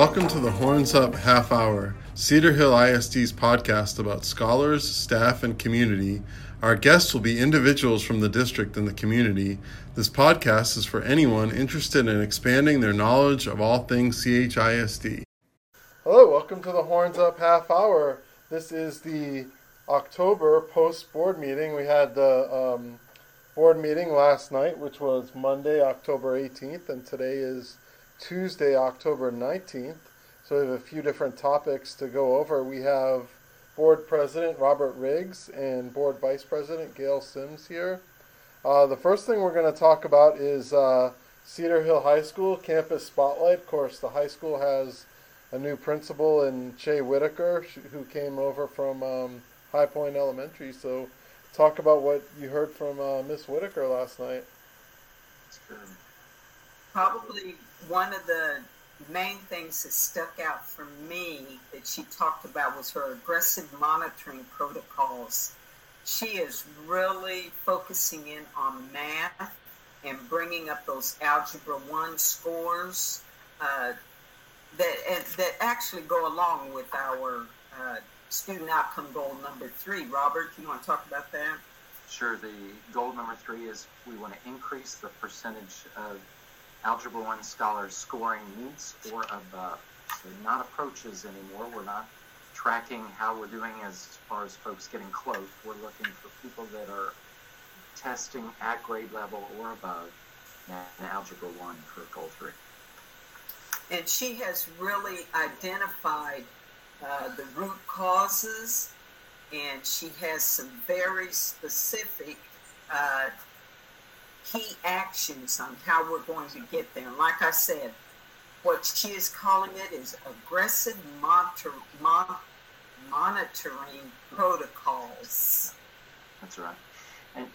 Welcome to the Horns Up Half Hour, Cedar Hill ISD's podcast about scholars, staff, and community. Our guests will be individuals from the district and the community. This podcast is for anyone interested in expanding their knowledge of all things CHISD. Hello, welcome to the Horns Up Half Hour. This is the October post board meeting. We had the um, board meeting last night, which was Monday, October 18th, and today is Tuesday, October 19th. So we have a few different topics to go over. We have Board President Robert Riggs and Board Vice President Gail Sims here. Uh, the first thing we're going to talk about is uh, Cedar Hill High School Campus Spotlight. Of course, the high school has a new principal in Shay Whitaker, who came over from um, High Point Elementary. So, talk about what you heard from uh, Miss Whitaker last night. Probably one of the main things that stuck out for me that she talked about was her aggressive monitoring protocols. She is really focusing in on math and bringing up those Algebra 1 scores uh, that, that actually go along with our uh, student outcome goal number three. Robert, do you want to talk about that? Sure. The goal number three is we want to increase the percentage of Algebra 1 scholars scoring meets or above. So not approaches anymore. We're not tracking how we're doing as far as folks getting close. We're looking for people that are testing at grade level or above in Algebra 1 for goal 3. And she has really identified uh, the root causes and she has some very specific uh, key actions on how we're going to get there. like I said, what she is calling it is aggressive monitor, mon, monitoring protocols. That's right. And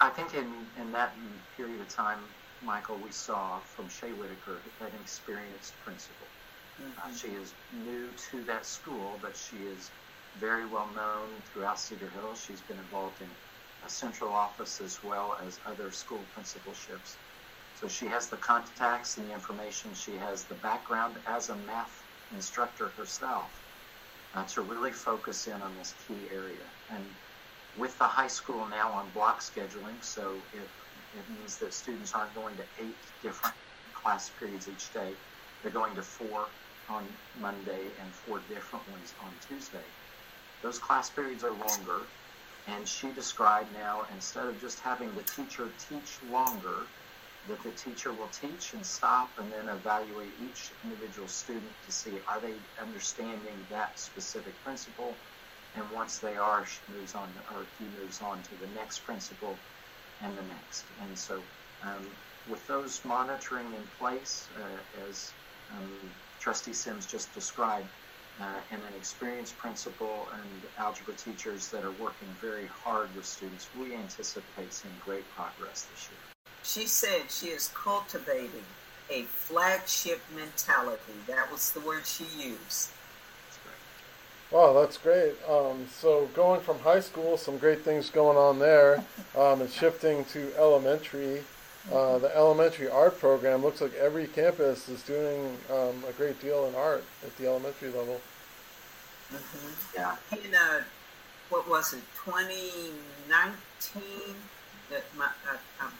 I think in, in that period of time, Michael, we saw from Shay Whitaker an experienced principal. Mm-hmm. Uh, she is new to that school, but she is very well known throughout Cedar Hill. She's been involved in central office as well as other school principalships. So she has the contacts and the information. She has the background as a math instructor herself uh, to really focus in on this key area. And with the high school now on block scheduling, so it, it means that students aren't going to eight different class periods each day. They're going to four on Monday and four different ones on Tuesday. Those class periods are longer, and she described now, instead of just having the teacher teach longer, that the teacher will teach and stop and then evaluate each individual student to see are they understanding that specific principle. And once they are, she moves on, or he moves on to the next principle and the next. And so, um, with those monitoring in place, uh, as um, Trustee Sims just described, uh, and an experienced principal and algebra teachers that are working very hard with students, we anticipate seeing great progress this year. She said she is cultivating a flagship mentality. That was the word she used. Wow, that's great. Um, so going from high school, some great things going on there, um, and shifting to elementary. Uh, the elementary art program looks like every campus is doing um, a great deal in art at the elementary level. Mm-hmm. Yeah. In uh, what was it, 2019? That my, uh, um,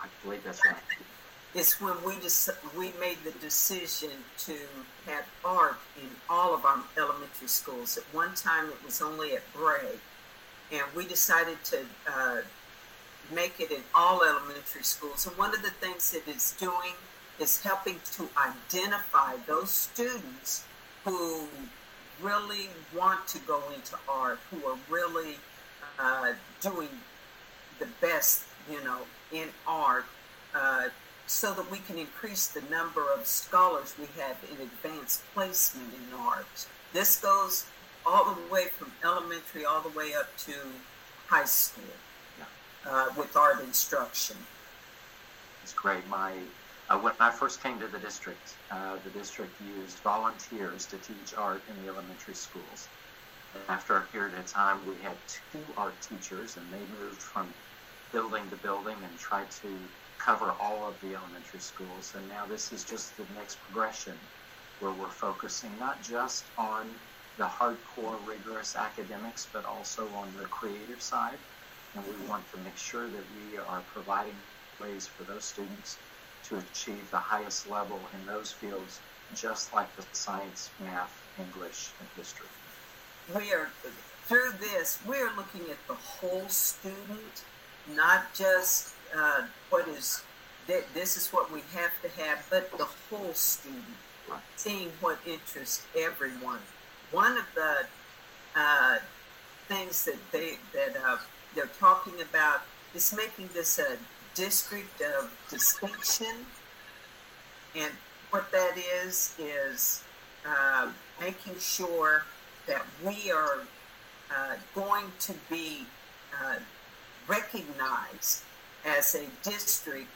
I believe that's right. It's when we just we made the decision to have art in all of our elementary schools. At one time, it was only at Bray, and we decided to uh, make it in all elementary schools. And one of the things that it's doing is helping to identify those students who really want to go into art, who are really uh, doing the best, you know, in art, uh, so that we can increase the number of scholars we have in advanced placement in art. This goes all the way from elementary all the way up to high school uh, with art instruction. It's great. My uh, when I first came to the district, uh, the district used volunteers to teach art in the elementary schools. And after a period of time, we had two art teachers, and they moved from building to building and tried to cover all of the elementary schools. And now this is just the next progression where we're focusing not just on the hardcore, rigorous academics, but also on the creative side. And we want to make sure that we are providing ways for those students to achieve the highest level in those fields, just like the science, math, English, and history. We are, through this, we are looking at the whole student, not just uh, what is, this is what we have to have, but the whole student, seeing what interests everyone. One of the uh, things that they that uh, they're talking about is making this a district of distinction. And what that is, is uh, making sure that we are uh, going to be uh, recognized as a district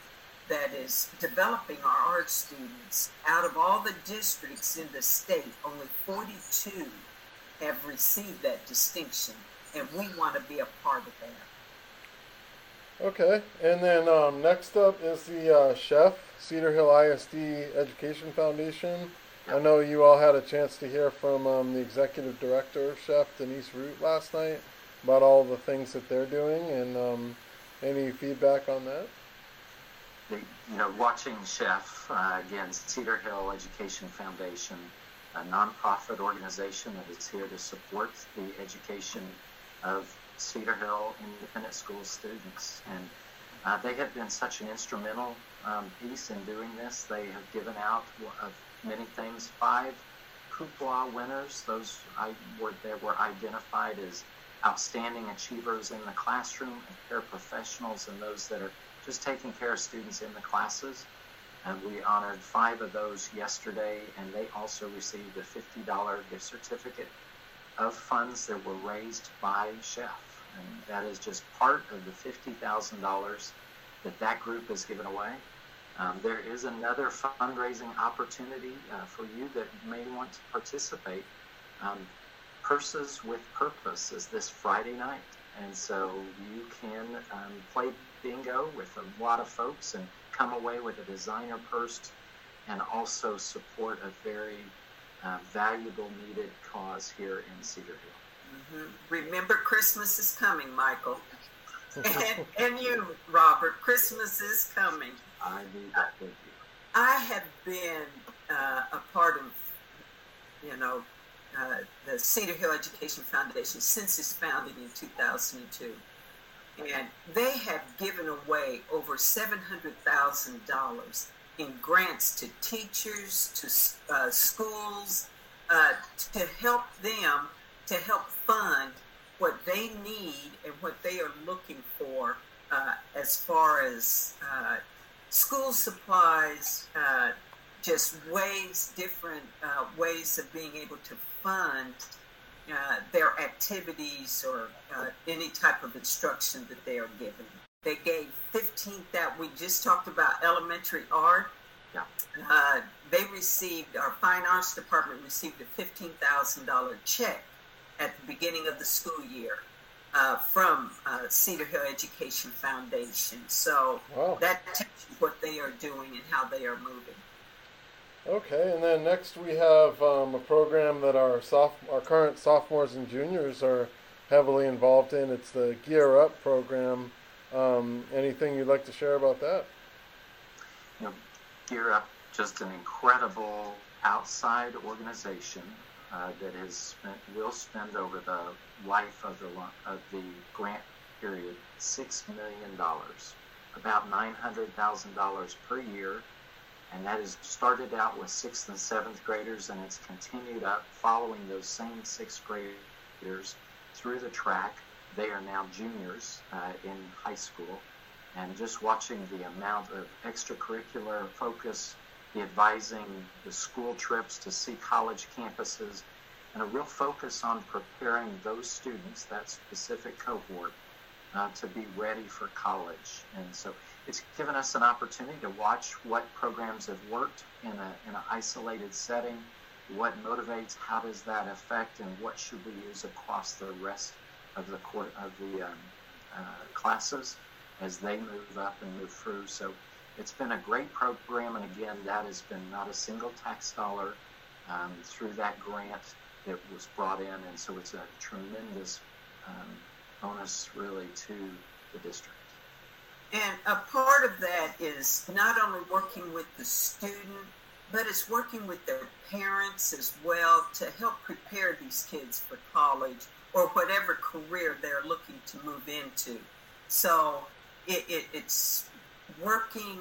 that is developing our art students. Out of all the districts in the state, only 42 have received that distinction, and we want to be a part of that. Okay, and then um, next up is the uh, chef Cedar Hill ISD Education Foundation. I know you all had a chance to hear from um, the executive director, of Chef Denise Root, last night about all the things that they're doing, and um, any feedback on that? You know, watching Chef uh, again, Cedar Hill Education Foundation, a nonprofit organization that is here to support the education of Cedar Hill Independent School students. And uh, they have been such an instrumental um, piece in doing this. They have given out of many things five Hoopla winners. Those I, were, that were identified as outstanding achievers in the classroom and paraprofessionals and those that are just taking care of students in the classes. And we honored five of those yesterday, and they also received a $50 gift certificate of funds that were raised by Chef and that is just part of the $50,000 that that group has given away. Um, there is another fundraising opportunity uh, for you that may want to participate. Um, Purses with Purpose is this Friday night, and so you can um, play bingo with a lot of folks and come away with a designer purse and also support a very uh, valuable, needed cause here in Cedar Hill. Mm-hmm. Remember, Christmas is coming, Michael. and, and you, Robert, Christmas is coming. I need that. Thank you. I have been uh, a part of, you know, uh, the Cedar Hill Education Foundation since its founding in 2002. And they have given away over $700,000 in grants to teachers, to uh, schools, uh, to help them to help fund what they need and what they are looking for uh, as far as uh, school supplies, uh, just ways, different uh, ways of being able to fund their activities or any type of instruction that they are given. They gave 15th that we just talked about elementary art. Yeah. they received, our fine arts department received a $15,000 check at the beginning of the school year uh, from uh, Cedar Hill Education Foundation. So wow. that tells you what they are doing and how they are moving. Okay, and then next we have um, a program that our soph- our current sophomores and juniors are heavily involved in. It's the Gear Up program. Um, anything you'd like to share about that? You know, Gear Up, just an incredible outside organization uh, that has spent, will spend over the life of the of the grant period six million dollars, about nine hundred thousand dollars per year, and that has started out with sixth and seventh graders, and it's continued up following those same sixth graders through the track. They are now juniors uh, in high school, and just watching the amount of extracurricular focus the advising, the school trips to see college campuses, and a real focus on preparing those students, that specific cohort, uh, to be ready for college. And so it's given us an opportunity to watch what programs have worked in, a, in an isolated setting, what motivates, how does that affect, and what should we use across the rest of the court of the um, uh, classes as they move up and move through. So it's been a great program, and again, that has been not a single tax dollar um, through that grant that was brought in, and so it's a tremendous um, bonus really to the district. And a part of that is not only working with the student, but it's working with their parents as well to help prepare these kids for college or whatever career they're looking to move into. So it, it, it's working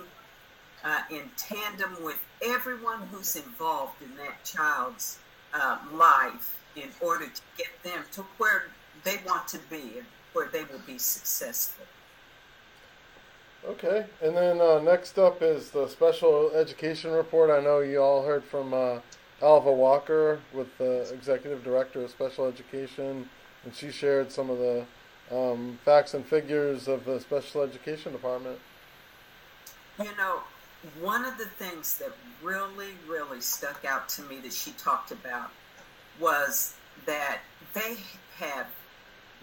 uh, in tandem with everyone who's involved in that child's uh, life in order to get them to where they want to be and where they will be successful. Okay, and then uh, next up is the special education report. I know you all heard from uh, Alva Walker with the executive director of special education, and she shared some of the um, facts and figures of the special education department. You know, one of the things that really, really stuck out to me that she talked about was that they have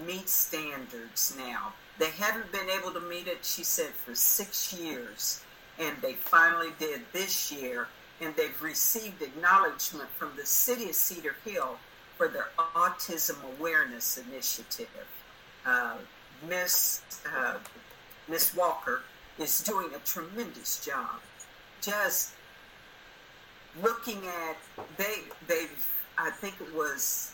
meet standards now. They haven't been able to meet it, she said, for six years, and they finally did this year, and they've received acknowledgement from the city of Cedar Hill for their autism awareness initiative. Uh, Miss uh, Miss Walker is doing a tremendous job. Just looking at they they I think it was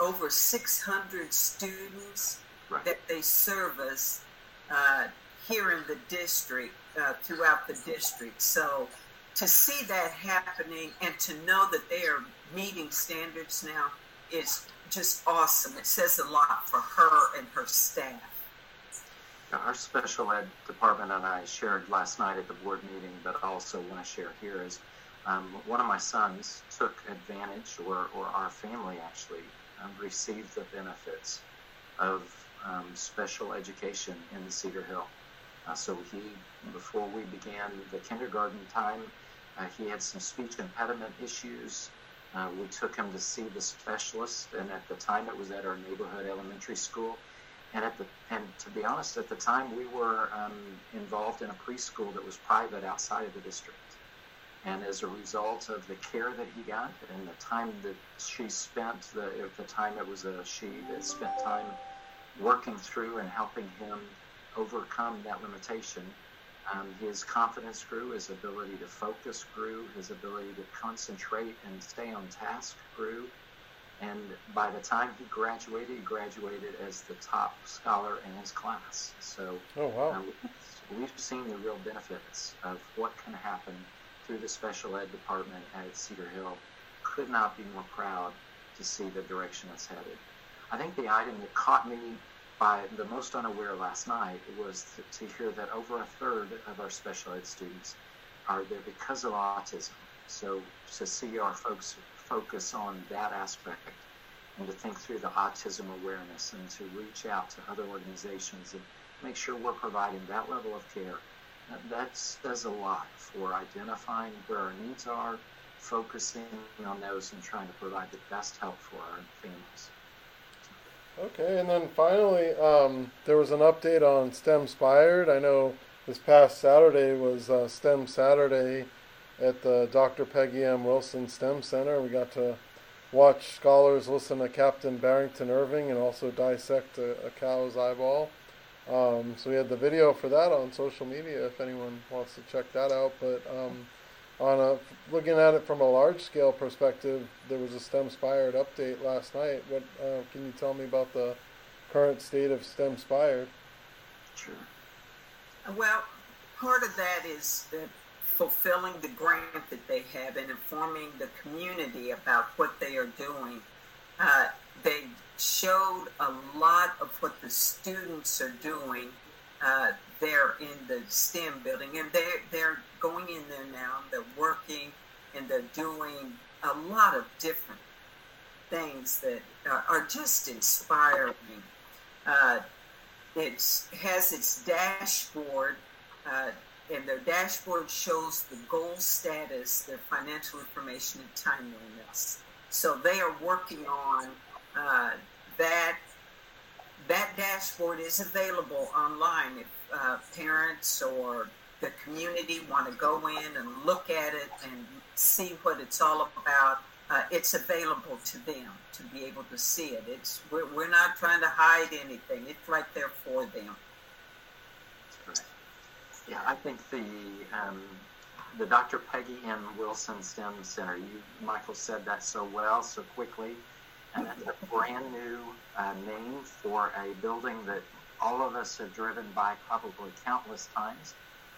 over 600 students right. that they service uh, here in the district uh, throughout the district. So to see that happening and to know that they are meeting standards now is just awesome. It says a lot for her and her staff. Our special ed department and I shared last night at the board meeting, but I also want to share here is um, one of my sons took advantage, or, or our family actually um, received the benefits of um, special education in Cedar Hill. Uh, so he, before we began the kindergarten time, uh, he had some speech impediment issues. Uh, we took him to see the specialist, and at the time it was at our neighborhood elementary school. And at the and to be honest, at the time we were um, involved in a preschool that was private outside of the district. And as a result of the care that he got and the time that she spent, the at the time it was a she that spent time working through and helping him overcome that limitation, um, his confidence grew, his ability to focus grew, his ability to concentrate and stay on task grew. And by the time he graduated, he graduated as the top scholar in his class. So oh, wow. uh, we've seen the real benefits of what can happen through the special ed department at Cedar Hill. Could not be more proud to see the direction it's headed. I think the item that caught me by the most unaware last night was to, to hear that over a third of our special ed students are there because of autism. So to see our folks focus on that aspect and to think through the autism awareness and to reach out to other organizations and make sure we're providing that level of care. That says a lot for identifying where our needs are, focusing on those, and trying to provide the best help for our families. Okay, and then finally, um, there was an update on STEMspired. I know this past Saturday was uh, STEM Saturday at the Dr. Peggy M. Wilson STEM Center. We got to watch scholars listen to Captain Barrington Irving and also dissect a, a cow's eyeball. Um, so we had the video for that on social media if anyone wants to check that out. But um, on a looking at it from a large scale perspective, there was a STEMspired update last night. What uh, can you tell me about the current state of STEMspired? Sure. Well, part of that is that fulfilling the grant that they have and informing the community about what they are doing. Uh, they showed a lot of what the students are doing uh, there in the STEM building, and they're they're going in there now. They're working and they're doing a lot of different things that are, are just inspiring. Uh, it has its dashboard, uh, and their dashboard shows the goal status, their financial information, and timeliness. So they are working on uh, that that dashboard is available online if uh, parents or the community want to go in and look at it and see what it's all about. uh, it's available to them to be able to see it. It's we're, we're not trying to hide anything. It's right there for them. Yeah, I think the um, the Dr. Peggy M. Wilson STEM Center. You, Michael, said that so well, so quickly, a brand new uh, name for a building that all of us have driven by probably countless times.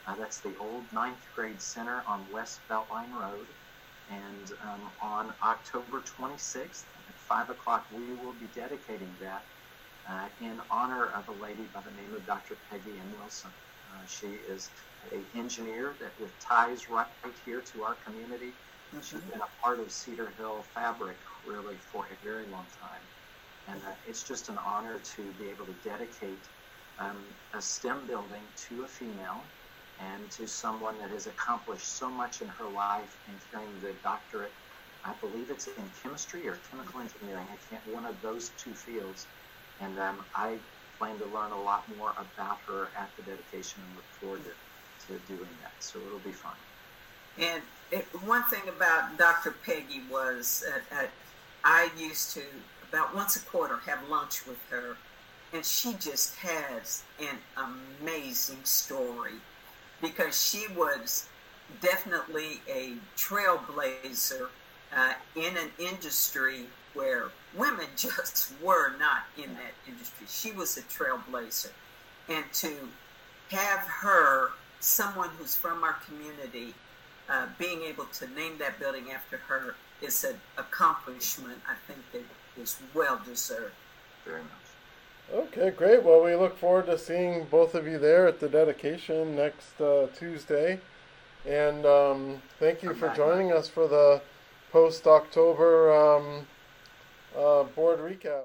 Uh, that's the old ninth grade center on West Beltline Road. And um, on October 26th at 5 o'clock, we will be dedicating that uh, in honor of a lady by the name of Dr. Peggy M. Wilson. Uh, she is an engineer that with ties right here to our community. Mm-hmm. She's been a part of Cedar Hill fabric really for a very long time. And uh, it's just an honor to be able to dedicate um, a STEM building to a female and to someone that has accomplished so much in her life and carrying the doctorate. I believe it's in chemistry or chemical engineering. I can't one of those two fields. And um, I plan to learn a lot more about her at the dedication and look forward to, to doing that. So it'll be fun. And it, one thing about Dr. Peggy was uh, I used to about once a quarter have lunch with her, and she just has an amazing story because she was definitely a trailblazer uh, in an industry where women just were not in that industry. She was a trailblazer. And to have her, someone who's from our community, uh, being able to name that building after her is an accomplishment I think that is well deserved. Very much. Okay, great. Well, we look forward to seeing both of you there at the dedication next uh, Tuesday. And um, thank you for joining us for the post October um, uh, board recap.